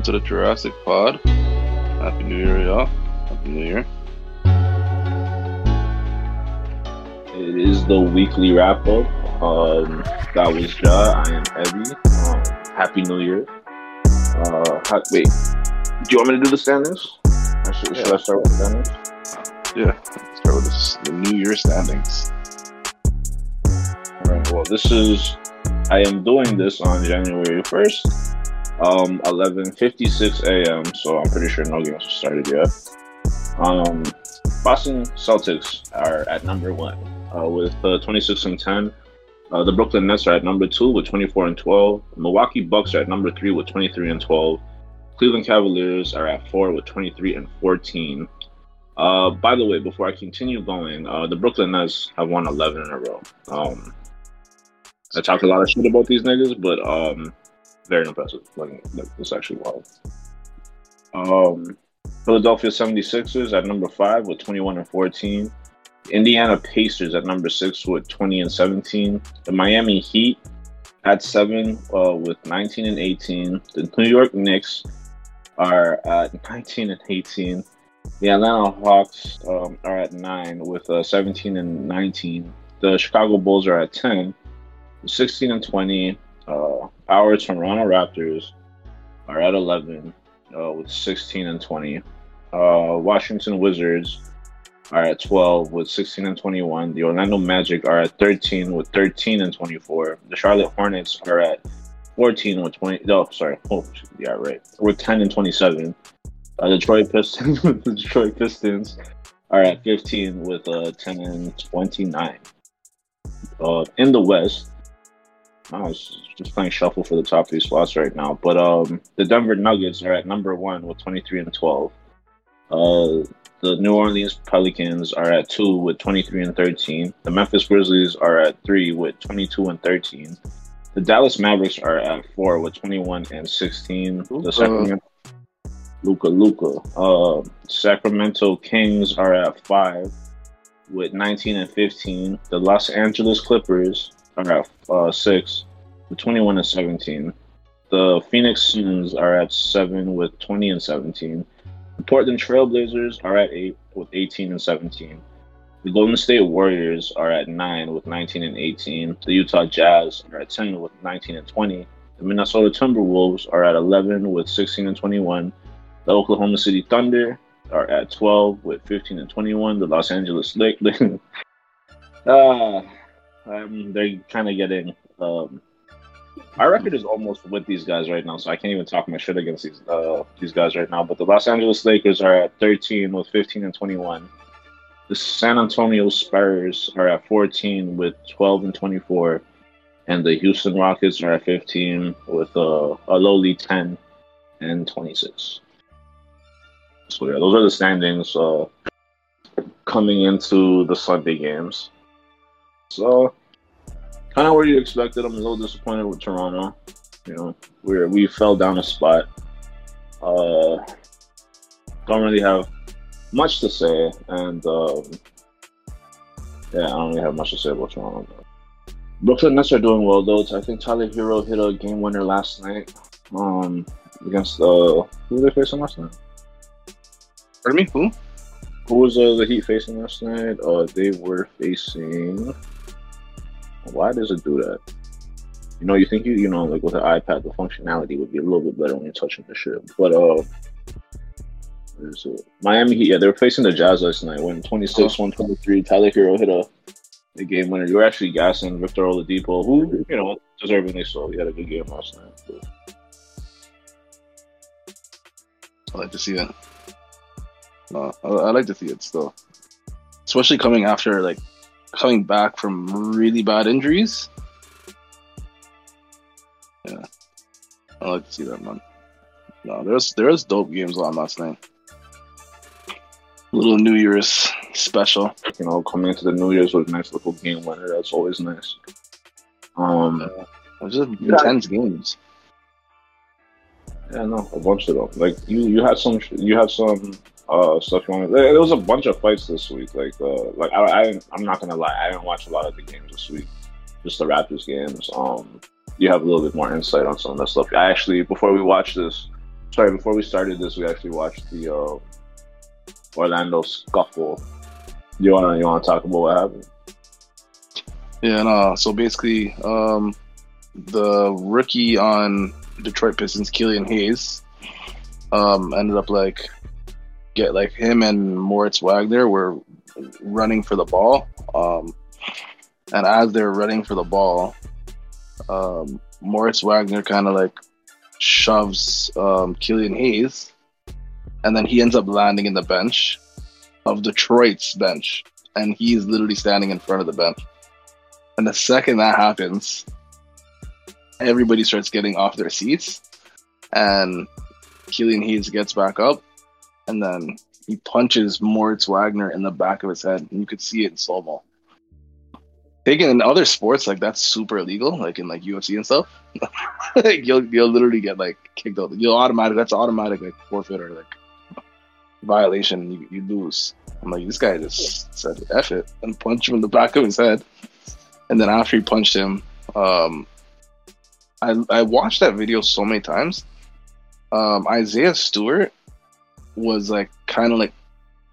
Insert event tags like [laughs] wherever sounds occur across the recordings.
welcome to the Jurassic Pod. Happy New Year, y'all. Happy New Year. It is the weekly wrap up. Um, that was Jah. I am Ebby. Um, happy New Year. Uh, ha- wait, do you want me to do the standings? I should, should I start with the standings? Yeah, start with this, the New Year standings. All right. Well, this is. I am doing this on January first, um, 11:56 a.m. So I'm pretty sure no games have started yet. Um, Boston Celtics are at number one uh, with uh, 26 and 10. Uh, the Brooklyn Nets are at number two with 24 and 12. Milwaukee Bucks are at number three with 23 and 12. Cleveland Cavaliers are at four with 23 and 14. Uh, by the way, before I continue going, uh, the Brooklyn Nets have won 11 in a row. Um, I talk a lot of shit about these niggas, but um, very impressive. Like, it's actually wild. Um, Philadelphia 76ers at number five with 21 and 14. Indiana Pacers at number six with 20 and 17. The Miami Heat at seven uh, with 19 and 18. The New York Knicks are at [laughs] 19 and 18. The Atlanta Hawks um, are at nine with uh, 17 and 19. The Chicago Bulls are at 10, 16 and 20. Uh, our Toronto Raptors are at 11 uh, with 16 and 20. Uh, Washington Wizards are at 12 with 16 and 21. The Orlando Magic are at 13 with 13 and 24. The Charlotte Hornets are at 14 with 20. No, sorry. Oh, yeah, right. With 10 and 27. Uh, Detroit Pistons, [laughs] the Detroit Pistons are at 15 with uh, 10 and 29. Uh, in the West, I was just playing shuffle for the top three spots right now, but um, the Denver Nuggets are at number one with 23 and 12. Uh, the New Orleans Pelicans are at two with 23 and 13. The Memphis Grizzlies are at three with 22 and 13. The Dallas Mavericks are at four with 21 and 16. The Sacramento Luca Luca. Uh, Sacramento Kings are at five with 19 and 15. The Los Angeles Clippers are at uh, six with 21 and 17. The Phoenix Suns are at seven with 20 and 17. The Portland Trailblazers are at eight with 18 and 17. The Golden State Warriors are at nine with 19 and 18. The Utah Jazz are at 10 with 19 and 20. The Minnesota Timberwolves are at 11 with 16 and 21. The Oklahoma City Thunder are at 12 with 15 and 21. The Los Angeles Lakers, [laughs] uh, um, they're kind of getting. Um, our record is almost with these guys right now, so I can't even talk my shit against these uh, these guys right now. But the Los Angeles Lakers are at 13 with 15 and 21. The San Antonio Spurs are at 14 with 12 and 24, and the Houston Rockets are at 15 with uh, a lowly 10 and 26. So yeah, those are the standings uh, coming into the Sunday games. So kind of where you expected. I'm a little disappointed with Toronto. You know, we we fell down a spot. Uh, don't really have much to say, and um, yeah, I don't really have much to say about Toronto. But Brooklyn Nets are doing well though. I think Tyler Herro hit a game winner last night um, against uh, who were they facing last night? Pardon me? Who? Who was uh, the Heat facing last night? Uh, they were facing. Why does it do that? You know, you think you you know like with an iPad, the functionality would be a little bit better when you're touching the shit. But uh, Miami Heat. Yeah, they were facing the Jazz last night. When 26, 123, Tyler Herro hit a the game winner. You were actually gassing Victor Oladipo, who you know deservingly so. He had a good game last night. But I like to see that. No, I, I like to see it still, especially coming after like coming back from really bad injuries. Yeah, I like to see that, man. No, there's there's dope games on last night. Little New Year's special. you know, coming into the New Year's with a nice little game winner, that's always nice. Um, It was just intense games. yeah, no, a bunch of them. Like you, you had some, you had some uh stuff you wanted. There was a bunch of fights this week. Like, uh, like I, I I'm not gonna lie, I didn't watch a lot of the games this week. Just the Raptors games. Um, you have a little bit more insight on some of that stuff. I actually, before we watched this, sorry, before we started this, we actually watched the uh, Orlando scuffle. You wanna you wanna talk about what happened? Yeah, no. So basically, um, the rookie on Detroit Pistons, Killian Hayes, um, ended up like get like him and Moritz Wagner were running for the ball. Um, and as they're running for the ball, um, Moritz Wagner kind of like shoves um, Killian Hayes, and then he ends up landing in the bench of Detroit's bench, and he's literally standing in front of the bench. And the second that happens, everybody starts getting off their seats, and Killian Hayes gets back up, and then he punches Moritz Wagner in the back of his head, and you could see it in slow mo. Taken in other sports, like that's super illegal, like in like UFC and stuff. [laughs] like you'll you'll literally get like kicked out. You'll automatic. That's automatic like forfeit or like violation. You, you lose. I'm like this guy just said F it and punch him in the back of his head, and then after he punched him, um, I I watched that video so many times. Um, Isaiah Stewart was like kind of like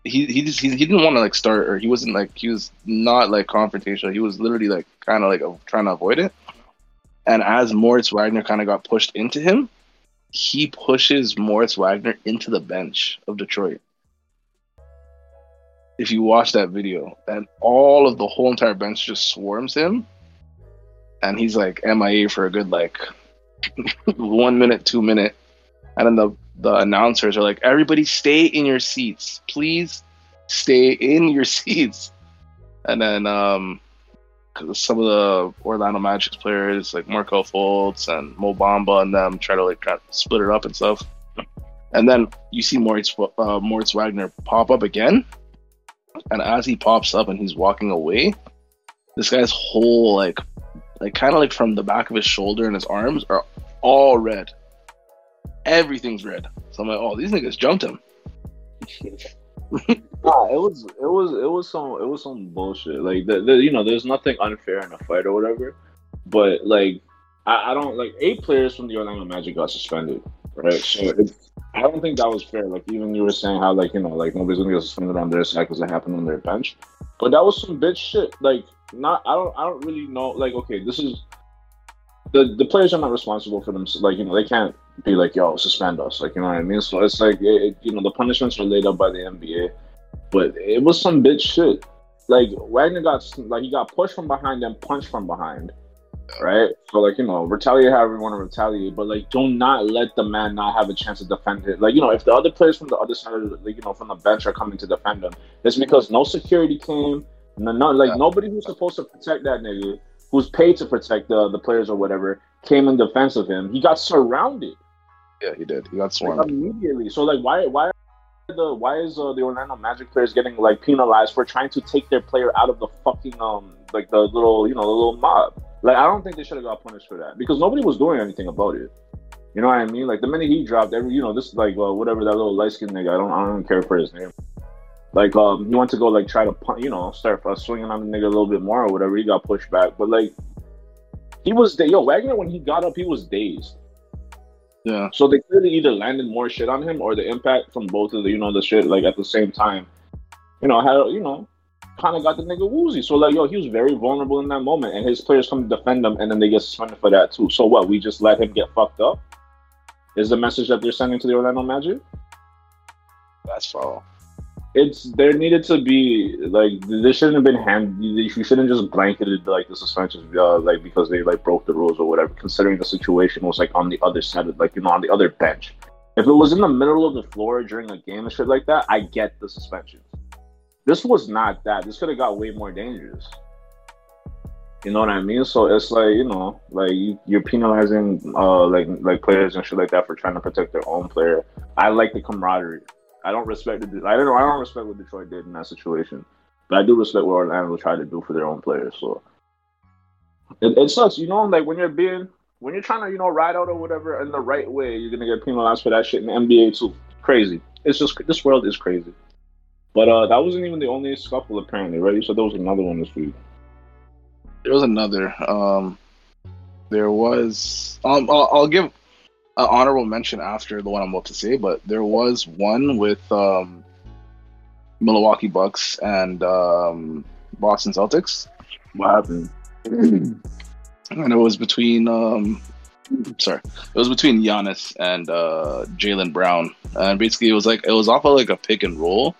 he he just he, he didn't want to like start or he wasn't like he was not like confrontational. He was literally like kind of like trying to avoid it. And as Moritz Wagner kind of got pushed into him, he pushes Moritz Wagner into the bench of Detroit. If you watch that video, and all of the whole entire bench just swarms him, and he's like MIA for a good like [laughs] one minute, two minute, and then the the announcers are like, everybody stay in your seats. Please stay in your [laughs] seats. And then um, some of the Orlando Magic's players, like Markelle Fultz and Mo Bamba and them, try to like split it up and stuff. And then you see Moritz, uh, Moritz Wagner pop up again. And as he pops up and he's walking away, this guy's whole, like, like kind of like from the back of his shoulder and his arms are all red everything's red. So I'm like, oh, these niggas jumped him. [laughs] nah, it was it was it was some it was some bullshit. Like the, the you know, there's nothing unfair in a fight or whatever. But like I, I don't like eight players from the Orlando Magic got suspended, right? So I don't think that was fair. Like even you were saying how like you know like nobody's gonna get suspended on their side because it happened on their bench, but that was some bitch shit. Like not I don't I don't really know. Like okay, this is the the players are not responsible for them. Like you know, they can't be like, "Yo, suspend us." Like you know what I mean. So it's like it, you know, the punishments are laid out by the NBA, but it was some bitch shit. Like Wagner got like he got pushed from behind and punched from behind, right? So like you know, retaliate however you want to retaliate, but like do not let the man not have a chance to defend it. Like you know, if the other players from the other side of the, like, you know from the bench are coming to defend him, it's because no security came. No, no like yeah. nobody who's supposed to protect that nigga who's paid to protect the the players or whatever, came in defense of him. He got surrounded. Yeah, he did. He got swarmed like, immediately. So like, why why the why is uh, the Orlando Magic players getting like penalized for trying to take their player out of the fucking um like the little you know the little mob? Like I don't think they should have got punished for that because nobody was doing anything about it. You know what I mean? Like the minute he dropped every, you know, this like well, whatever that little light skinned nigga. I don't, I don't care for his name. Like um, he went to go like try to you know start uh, swinging on the nigga a little bit more or whatever. He got pushed back, but like he was yo Wagner when he got up, he was dazed. Yeah. So they clearly either landed more shit on him or the impact from both of the you know the shit like at the same time. You know had you know kind of got the nigga woozy. So like yo, he was very vulnerable in that moment, and his players come to defend him, and then they get suspended for that too. So what? We just let him get fucked up. Is the message that they're sending to the Orlando Magic? That's foul it's there needed to be like this shouldn't have been hand. You shouldn't just blanketed like the suspensions uh, like because they like broke the rules or whatever. Considering the situation was like on the other side of like you know on the other bench. If it was in the middle of the floor during a game and shit like that, I get the suspension. This was not that. This could have got way more dangerous. You know what I mean? So it's like you know, like you, you're penalizing uh like like players and shit like that for trying to protect their own player. I like the camaraderie. I don't respect the. I don't. I don't respect what Detroit did in that situation, but I do respect what Orlando tried to do for their own players. So it, it sucks, you know. Like when you're being when you're trying to you know ride out or whatever in the right way, you're gonna get penalized for that shit in the NBA too. Crazy. It's just this world is crazy. But uh, that wasn't even the only scuffle apparently, right? You said there was another one this week. There was another. Um, there was. Um, I'll, I'll give an honorable mention after the one I'm about to say, but there was one with um, Milwaukee Bucks and um, Boston Celtics. What happened? [clears throat] and it was between um sorry it was between Giannis and uh Jaylen Brown and basically it was like it was off of like a pick and roll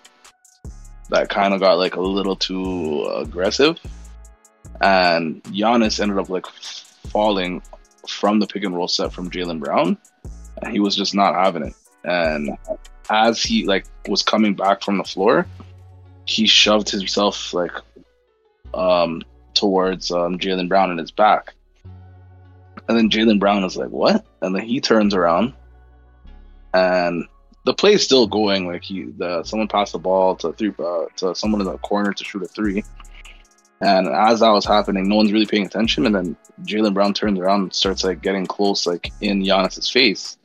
that kind of got like a little too aggressive and Giannis ended up like falling from the pick and roll set from Jaylen Brown and he was just not having it and as he like was coming back from the floor he shoved himself like um towards um, Jaylen Brown in his back. And then Jaylen Brown is like, "What?" And then he turns around, and the play is still going. Like he, the someone passed the ball to three uh, to someone in the corner to shoot a three. And as that was happening, no one's really paying attention. And then Jaylen Brown turns around and starts like getting close, like in Giannis's face.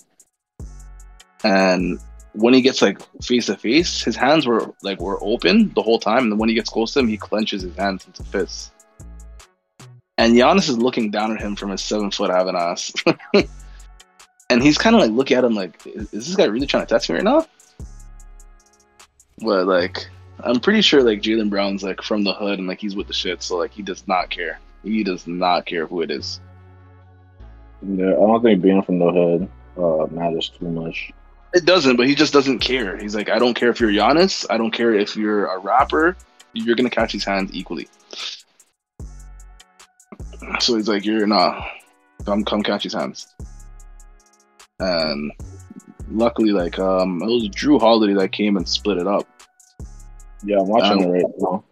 And when he gets like face to face, his hands were like were open the whole time. And then when he gets close to him, he clenches his hands into fists. And Giannis is looking down at him from his seven foot having ass. [laughs] and he's kind of like looking at him like, is, is, this guy really trying to test me right now? But like, I'm pretty sure like Jaylen Brown's like from the hood and like he's with the shit, so like he does not care. He does not care who it is. Yeah, I don't think being from the hood uh, matters too much. It doesn't, but he just doesn't care. He's like, I don't care if you're Giannis. I don't care if you're a rapper. You're gonna catch these hands equally. So he's like, "You're nah, come come catch his hands." And luckily, like um, it was Jrue Holiday that came and split it up. Yeah, I'm watching um, it right now.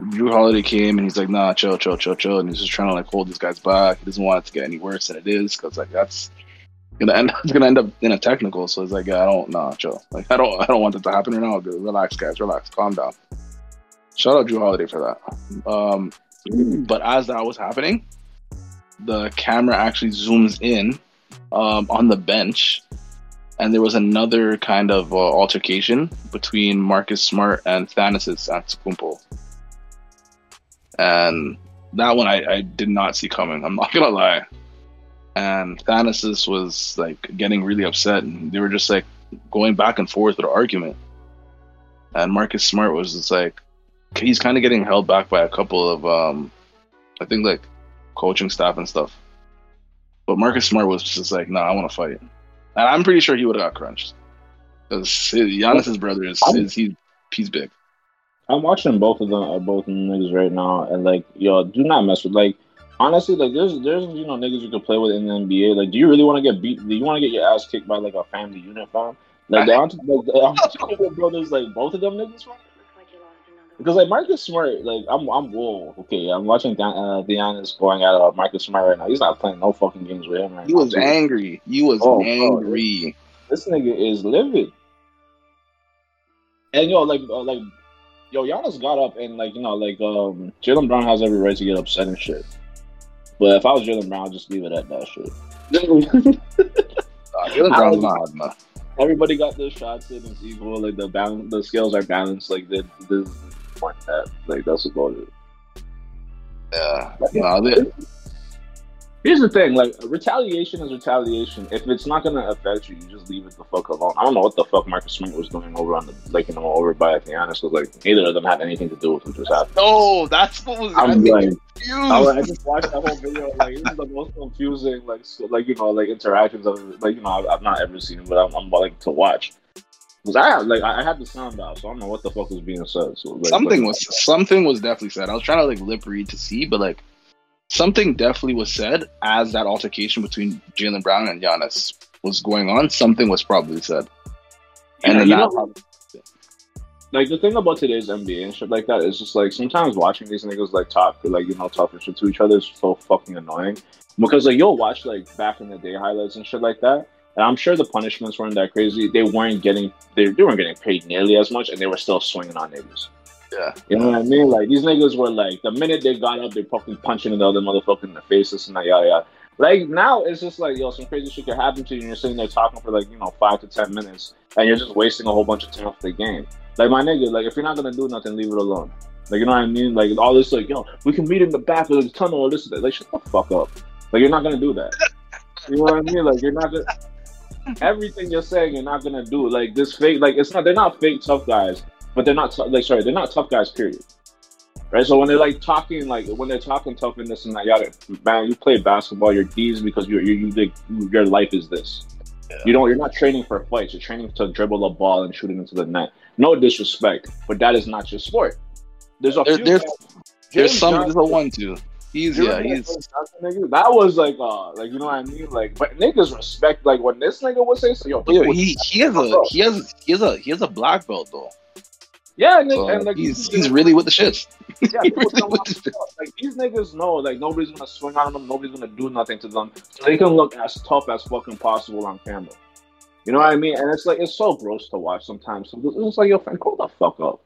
Jrue Holiday came and he's like, "Nah, chill, chill, chill, chill," and he's just trying to like hold these guys back. He doesn't want it to get any worse than it is because like that's gonna end. [laughs] It's gonna end up in a technical. So he's like, yeah, "I don't, nah, chill. Like I don't, I don't want it to happen right now. Relax, guys, relax, calm down." Shout out Jrue Holiday for that. Um, but as that was happening, the camera actually zooms in um, on the bench, and there was another kind of uh, altercation between Marcus Smart and Thanasis Antetokounmpo. And that one I, I did not see coming. I'm not [laughs] gonna lie. And Thanasis was like getting really upset, and they were just like going back and forth with an argument. And Marcus Smart was just like, he's kind of getting held back by a couple of um, I think like coaching staff and stuff. But Marcus Smart was just like, "No, nah, I want to fight," and I'm pretty sure he would have got crunched because Giannis's brother is, is he he's big. I'm watching both of them, uh, both niggas right now, and like, yo, do not mess with like. Honestly, like there's there's you know niggas you can play with in the NBA. Like, do you really want to get beat? Do you want to get your ass kicked by like a family unit, fam? Like the Antetokounmpo brothers, like both of them niggas, fam because like Marcus Smart, like I'm, I'm whoa, okay. I'm watching Dan, uh, Giannis going at uh, Marcus Smart right now. He's not playing no fucking games with him right he now. He was angry. He was oh, angry. this, this nigga is livid. And yo, like, uh, like, yo, Giannis got up and like, you know, like, um, Jaylen Brown has every right to get upset and shit. But if I was Jaylen Brown, I'd just leave it at that shit. [laughs] uh, Jaylen Brown's not enough. Everybody got their shots in. It's equal. Like the balance, the scales are balanced. Like the, the point that. Like that's about it. Yeah. No, Here's the thing, like retaliation is retaliation. If it's not gonna affect you, you just leave it the fuck alone. I don't know what the fuck Marcus Smart was doing over on the like you know over by Giannis because like neither of them had anything to do with what just happened. No, that's what was. I'm like, I, I, just watched that whole video. Like this is the most confusing like so, like you know like interactions of like you know I've, I've not ever seen but I'm, I'm like to watch. Cause I like I had the sound out, so I don't know what the fuck was being said. So like, something like, was something was definitely said. I was trying to like lip read to see, but like something definitely was said as that altercation between Jaylen Brown and Giannis was going on. Something was probably said, and then that. Know, like the thing about today's NBA and shit like that is just like sometimes watching these niggas like talk like you know talking shit to each other is so fucking annoying because like you'll watch like back in the day highlights and shit like that and I'm sure the punishments weren't that crazy. They weren't getting they, they weren't getting paid nearly as much, and they were still swinging on niggas. Yeah, you know what I mean. Like these niggas were like the minute they got up, they fucking punching the other motherfucker in the faces and that yada yada. Like now, it's just like yo, some crazy shit could happen to you, and you're sitting there talking for like you know five to ten minutes, and you're just wasting a whole bunch of time for the game. Like my nigga, like if you're not gonna do nothing, leave it alone. Like you know what I mean? Like all this, like yo, we can meet in the back of the tunnel or this, that. Like shut the fuck up. Like you're not gonna do that. You know what I mean? Like you're not gonna everything you're saying, you're not gonna do. Like this fake, like it's not. They're not fake tough guys, but they're not like sorry, they're not tough guys. Period. Right. So when they're like talking, like when they're talking tough and this and that, yeah, man, you play basketball, you're D's because you're you, you like, your life is this. Yeah. You don't. You're not training for fights. You're training to dribble a ball and shoot it into the net. No disrespect, but that is not your sport. There's a there, few there's guys- there's some Johnson- there's a one two. He's yeah he's that Johnson nigga? That was like, uh, like you know what I mean? Like, but niggas respect. Like when this nigga would say, so, yo, people- he he has a he has he has a he has a black belt though. yeah, and, So and like he's he's really with the shits. yeah, really with the to shits. like these niggas know, like nobody's gonna swing on them, nobody's gonna do nothing to them, so they can look as tough as fucking possible on camera. You know what I mean? And it's like it's so gross to watch sometimes. So it's like, yo, friend, call the fuck up.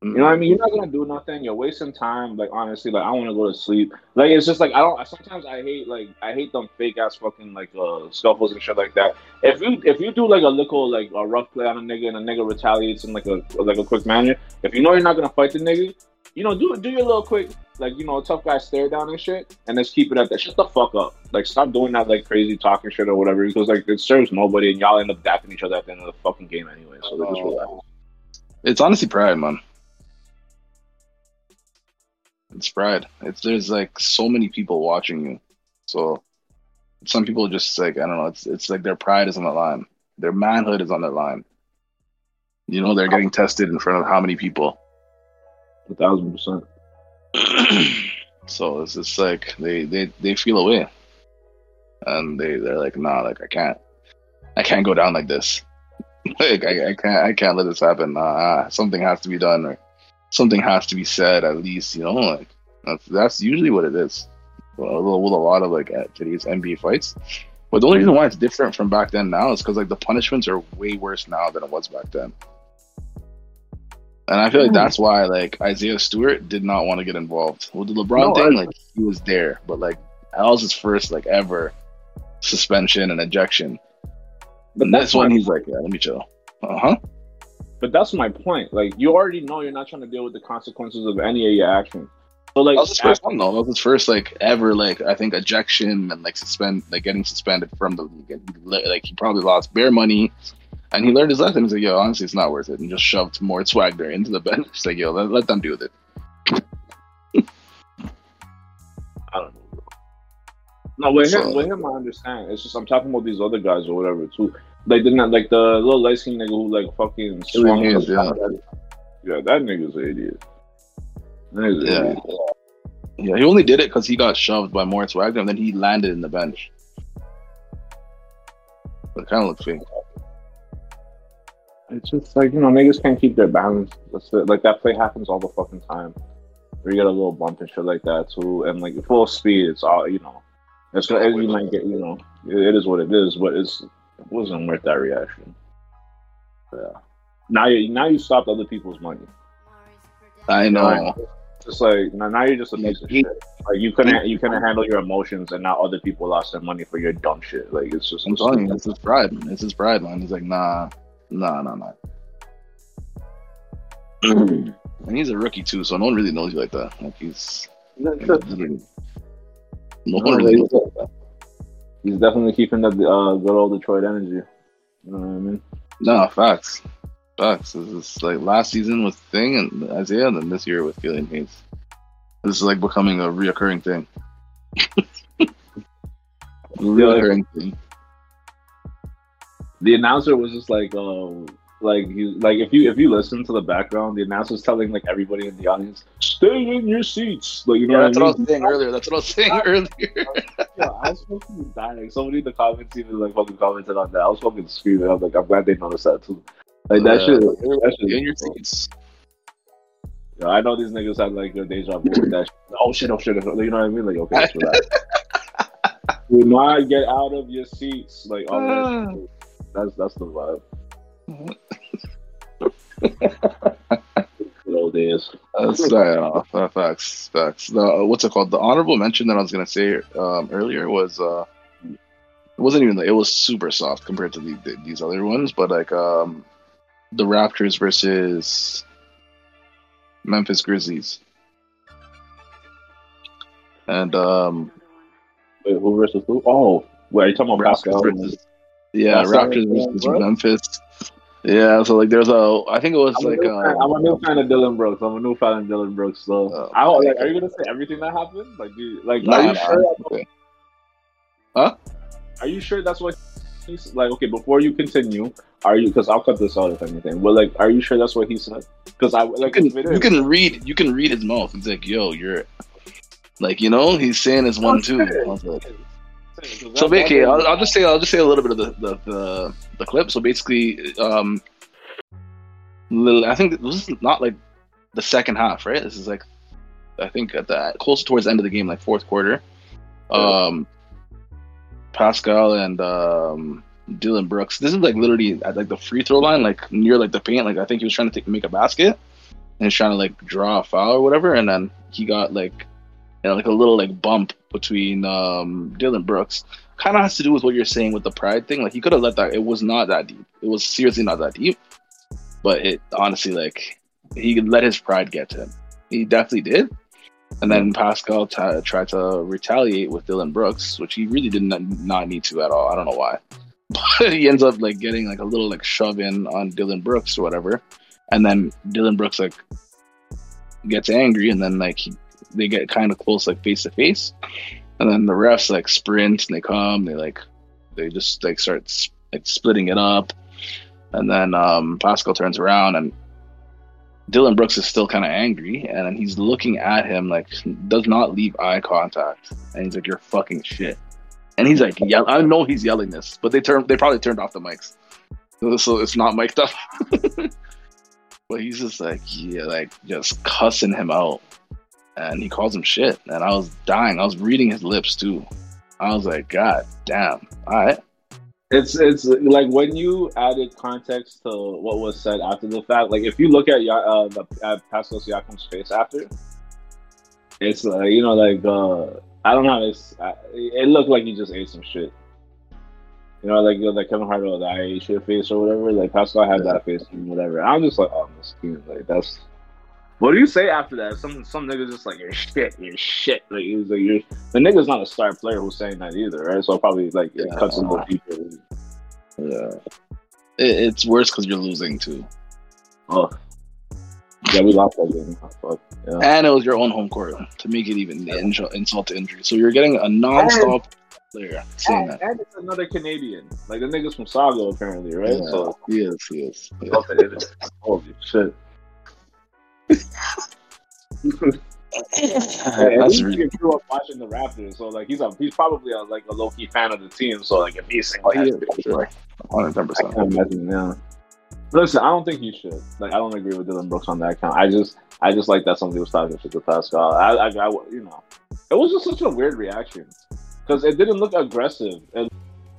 You know what I mean? You're not gonna do nothing. You're wasting time. Like honestly, like I want to go to sleep. Like it's just like I don't. Sometimes I hate like I hate them fake ass fucking like uh scuffles and shit like that. If you if you do like a little like a rough play on a nigga and a nigga retaliates in like a like a quick manner, if you know you're not gonna fight the nigga, you know do do your little quick like you know tough guy stare down and shit, and just keep it at that. Shut the fuck up. Like stop doing that like crazy talking shit or whatever because like it serves nobody and y'all end up dapping each other at the end of the fucking game anyway. So like, just relax. It's honestly pride, man. It's pride. It's there's like so many people watching you, so some people just like I don't know. It's it's like their pride is on the line. Their manhood is on the line. You know they're getting tested in front of how many people. A thousand percent. [clears throat] so it's just like they they they feel away, and they they're like, nah, like I can't, I can't go down like this. [laughs] like I, I can't I can't let this happen. Nah, something has to be done, or something has to be said at least. You know, like that's that's usually what it is. With a- lot of like today's NBA fights. But the only reason why it's different from back then now is because like the punishments are way worse now than it was back then. And I feel like Hmm. that's why like Isaiah Stewart did not want to get involved with the LeBron No, thing. Like he was there, but like that was his first like ever suspension and ejection. But And that's this one, he's like, yeah, let me chill. Uh huh. But that's my point. Like you already know you're not trying to deal with the consequences of any of your actions. So like That was his first one though. That was his first like ever like I think ejection and like suspend like getting suspended from the league. Like he probably lost bare money, and he learned his lesson. He's like, yo, honestly, it's not worth it, and just shoved Moritz Wagner into the bench. It's like, yo, let, let them deal with it. [laughs] I don't know. No, with him, So- with him, I understand. It's just I'm talking about these other guys or whatever too. Like they're not like the little light skinned nigga who like fucking swung. The- yeah. yeah, that nigga's an idiot. That nigga's an Yeah. idiot. Yeah, he only did it because he got shoved by Moritz Wagner, and then he landed in the bench. But it kind of looked fake. It's just like you know niggas can't keep their balance. That's it. Like that play happens all the fucking time. Where you get a little bump and shit like that too, and like full speed, it's all you know. It's gonna you might get you know it, it is what it is, but it's it wasn't worth that reaction. Yeah. Uh, now you now you stopped other people's money. I know. It's like now, now you're just a piece of shit. Like you couldn't you couldn't handle your emotions, and now other people lost their money for your dumb shit. Like it's just I'm telling you, it's his pride. Man. It's his pride, man. He's like, nah, nah, nah, nah. [clears throat] and he's a rookie too, so no one really knows you like that. Like he's like, no one really He's definitely keeping the uh, good old Detroit energy. You know what I mean? No, facts. Facts. This is like last season with Thing and Isaiah, and then this year with Killian Hayes. This is like becoming a reoccurring thing. [laughs] reoccurring thing. The announcer was just like, um, like he, like if you if you listen to the background, the announcer's telling like everybody in the audience, stay in your seats. Like you know Yeah, what that's I what I was saying earlier. That's what I was saying [laughs] earlier. Yeah, I was fucking dying. Somebody in the comments even like fucking commented on that. I was fucking screaming. I was like, I'm glad they noticed that too. Like that Yeah. shit. That shit. in your seats. Yeah, I know these niggas had like a deja vu with that. Shit. Oh shit! Oh shit! oh. You know what I mean? Like okay, relax. [laughs] Do not get out of your seats. Like all that. Ah. That's that's the vibe. Old days. That's uh, uh, facts, facts. The what's it called? The honorable mention that I was gonna say um, earlier was uh, it wasn't even like, it was super soft compared to the, the, these other ones, but like um, the Raptors versus Memphis Grizzlies, and um, Wait, who versus who? Oh, wait, are you talking about Raptors Pascal? versus Yeah, That's Raptors versus? Memphis. Yeah, so like there's a I think it was I'm, like fan, uh, I'm a new fan of Dillon Brooks. I'm a new fan of Dillon Brooks. So, Oh, I, my like, are you gonna say everything that happened? Like, do you, like, nah, are you nah, sure? okay. Are you sure that's what he's like? Okay, before you continue, are you? Because I'll cut this out if anything. But like, are you sure that's what he said? Because I You like can you can read you can read his mouth. It's like, yo, you're like you know he's saying his one two. So basically, I'll, I'll just say I'll just say a little bit of the the, the, the clip. So basically, um, little, I think this is not like the second half, right? This is like I think at the close towards the end of the game, like fourth quarter. Um, Pascal and um, Dillon Brooks. This is like literally at like the free throw line, like near like the paint. Like I think he was trying to take, make a basket, and he's trying to like draw a foul or whatever, and then he got like know, like a little like bump between um, Dillon Brooks. Kind of has to do with what you're saying with the pride thing. Like he could have let that. It was not that deep. It was seriously not that deep. But it honestly, like he let his pride get to him. He definitely did. And then Pascal t- tried to retaliate with Dillon Brooks, which he really did not, not need to at all. I don't know why. [laughs] But he ends up like getting like a little like shove in on Dillon Brooks or whatever. And then Dillon Brooks like gets angry and then like he, they get kind of close like face to face. And then the refs like sprint and they come, they like they just like start like splitting it up. And then um Pascal turns around and Dillon Brooks is still kind of angry, and he's looking at him like does not leave eye contact, and he's like, "You're fucking shit," and he's like, "Yell!" I know he's yelling this, but they turned they probably turned off the mics, so it's not mic'd up. [laughs] but he's just like, yeah, like just cussing him out, and he calls him shit, and I was dying. I was reading his lips too. I was like, God damn! All right, It's it's like when you added context to what was said after the fact. Like if you look at uh, the, at Pascal Siakam's face after, it's like you know like uh, I don't know. It's uh, it looked like he just ate some shit. You know, like you know, like Kevin Hart or the I ate shit face or whatever. Like Pascal had that face and whatever. I'm just like, oh, miskin. Like that's. What do you say after that? Some some niggas just like you're shit, you're shit. Like he was like you're the nigga's not a star player who's saying that either, right? So probably like it Yeah. cuts a little deeper. yeah, it, it's worse because you're losing too. Oh, yeah, we lost that game. Fuck. Yeah. and it was your own home court to make it even insult, insult to injury. So you're getting a non-stop player saying And, that. and it's another Canadian. Like the niggas from Sago, apparently, right? Yeah, So, he is, he is. Yeah. holy shit. That's That's really, he grew up watching the Raptors, so like he's a he's probably a, like a low key fan of the team. So like if he's oh, that, is, sure. 110 I percent. can't imagine. Yeah. Listen, I don't think he should. Like, I don't agree with Dillon Brooks on that count. I just, I just like that somebody was talking shit to Pascal. I, I, I, you know, it was just such a weird reaction because it didn't look aggressive. It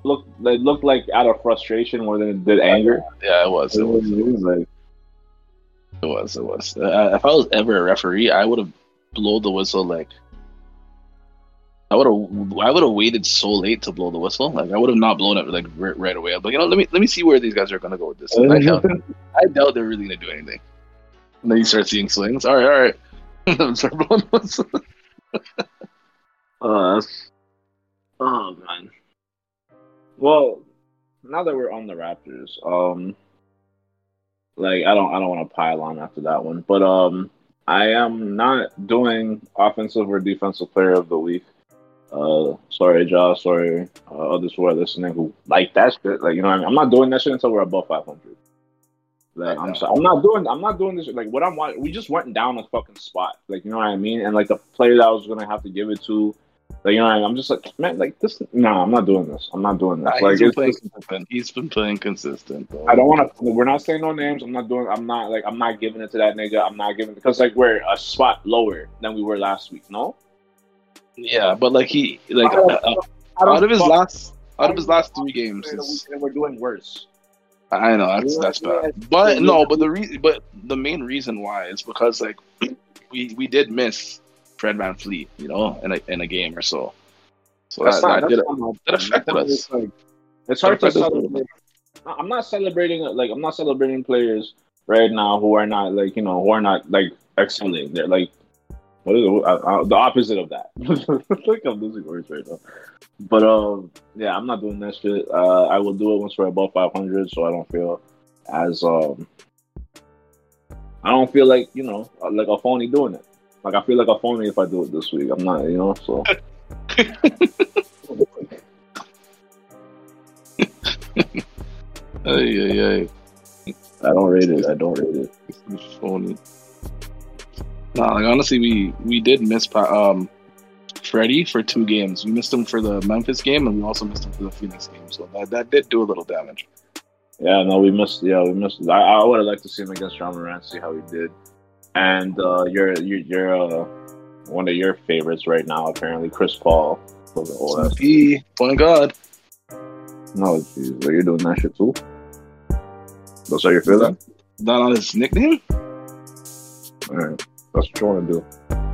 looked, it looked like out of frustration more than it did anger. Yeah, it was. It was. It was like, It was. It was. Uh, if I was ever a referee, I would have blown the whistle like. I would have. I would have waited so late to blow the whistle. Like I would have not blown it like right, right away. I'm like, you know, let me let me see where these guys are gonna go with this. I doubt, I doubt they're really gonna do anything. And then you start seeing swings. All right, all right. [laughs] start blowing the whistle. oh, oh man. Well, now that we're on the Raptors, um, like I don't, I don't want to pile on after that one, but um, I am not doing offensive or defensive player of the week. Uh, sorry, Josh. Sorry, uh, others who are listening who like that shit. Like, you know, I mean? I'm not doing that shit until we're above 500. Like, I'm, so, I'm not doing. I'm not doing this. Like, what I'm. wa- We just went down a fucking spot. Like, you know what I mean? And like the player that I was gonna have to give it to, like, you know? I'm just like, man, like this. No, I'm not doing this. I'm not doing this. Nah, like, he's been playing consistent. He's been playing consistent. I don't want to. We're not saying no names. I'm not doing. I'm not like. I'm not giving it to that nigga. I'm not giving because like we're a spot lower than we were last week. No. Yeah, but like he like uh, out of his fuck- last out of his last three games. and is- we're doing worse. I know that's that's bad. But no, but the re- but the main reason why is because like [clears throat] we we did miss Fred VanVleet, you know, in a in a game or so. So That's that, not, that that's did not that affected point. us. It's, like, it's hard to celebrate. I'm not celebrating like I'm not celebrating players right now who are not like you know who are not like excelling. They're like What is it? I, I, the opposite of that. [laughs] like I'm losing words right now. But um, yeah, I'm not doing that shit. Uh, I will do it once we're above 500, so I don't feel as um, I don't feel like you know like a phony doing it. Like I feel like a phony if I do it this week. I'm not, you know. So. [laughs] Ay, ay, ay. I don't rate it. I don't rate it. It's phony. Nah, like honestly, we we did miss um Freddie for two games. We missed him for the Memphis game, and we also missed him for the Phoenix game. So that that did do a little damage. Yeah, no, we missed. Yeah, we missed. I, I would have liked to see him against Ja Morant, see how he did. And uh, you're you're, you're uh, one of your favorites right now, apparently, Chris Paul. OS. Point God. No, so you're doing that shit too. That's how you feel that. That on his nickname? All right, that's what you want to do.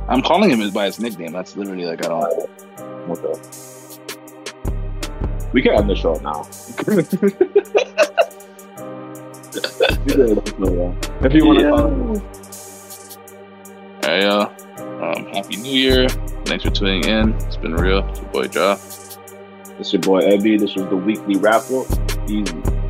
I'm calling him by his nickname. That's literally like I don't. Okay. We can end the show now. [laughs] if you want to Yeah. Hey, uh, um, happy New Year. Thanks for tuning in. It's been real. It's your boy Jah. It's your boy Ebby. This was the weekly wrap up. Easy.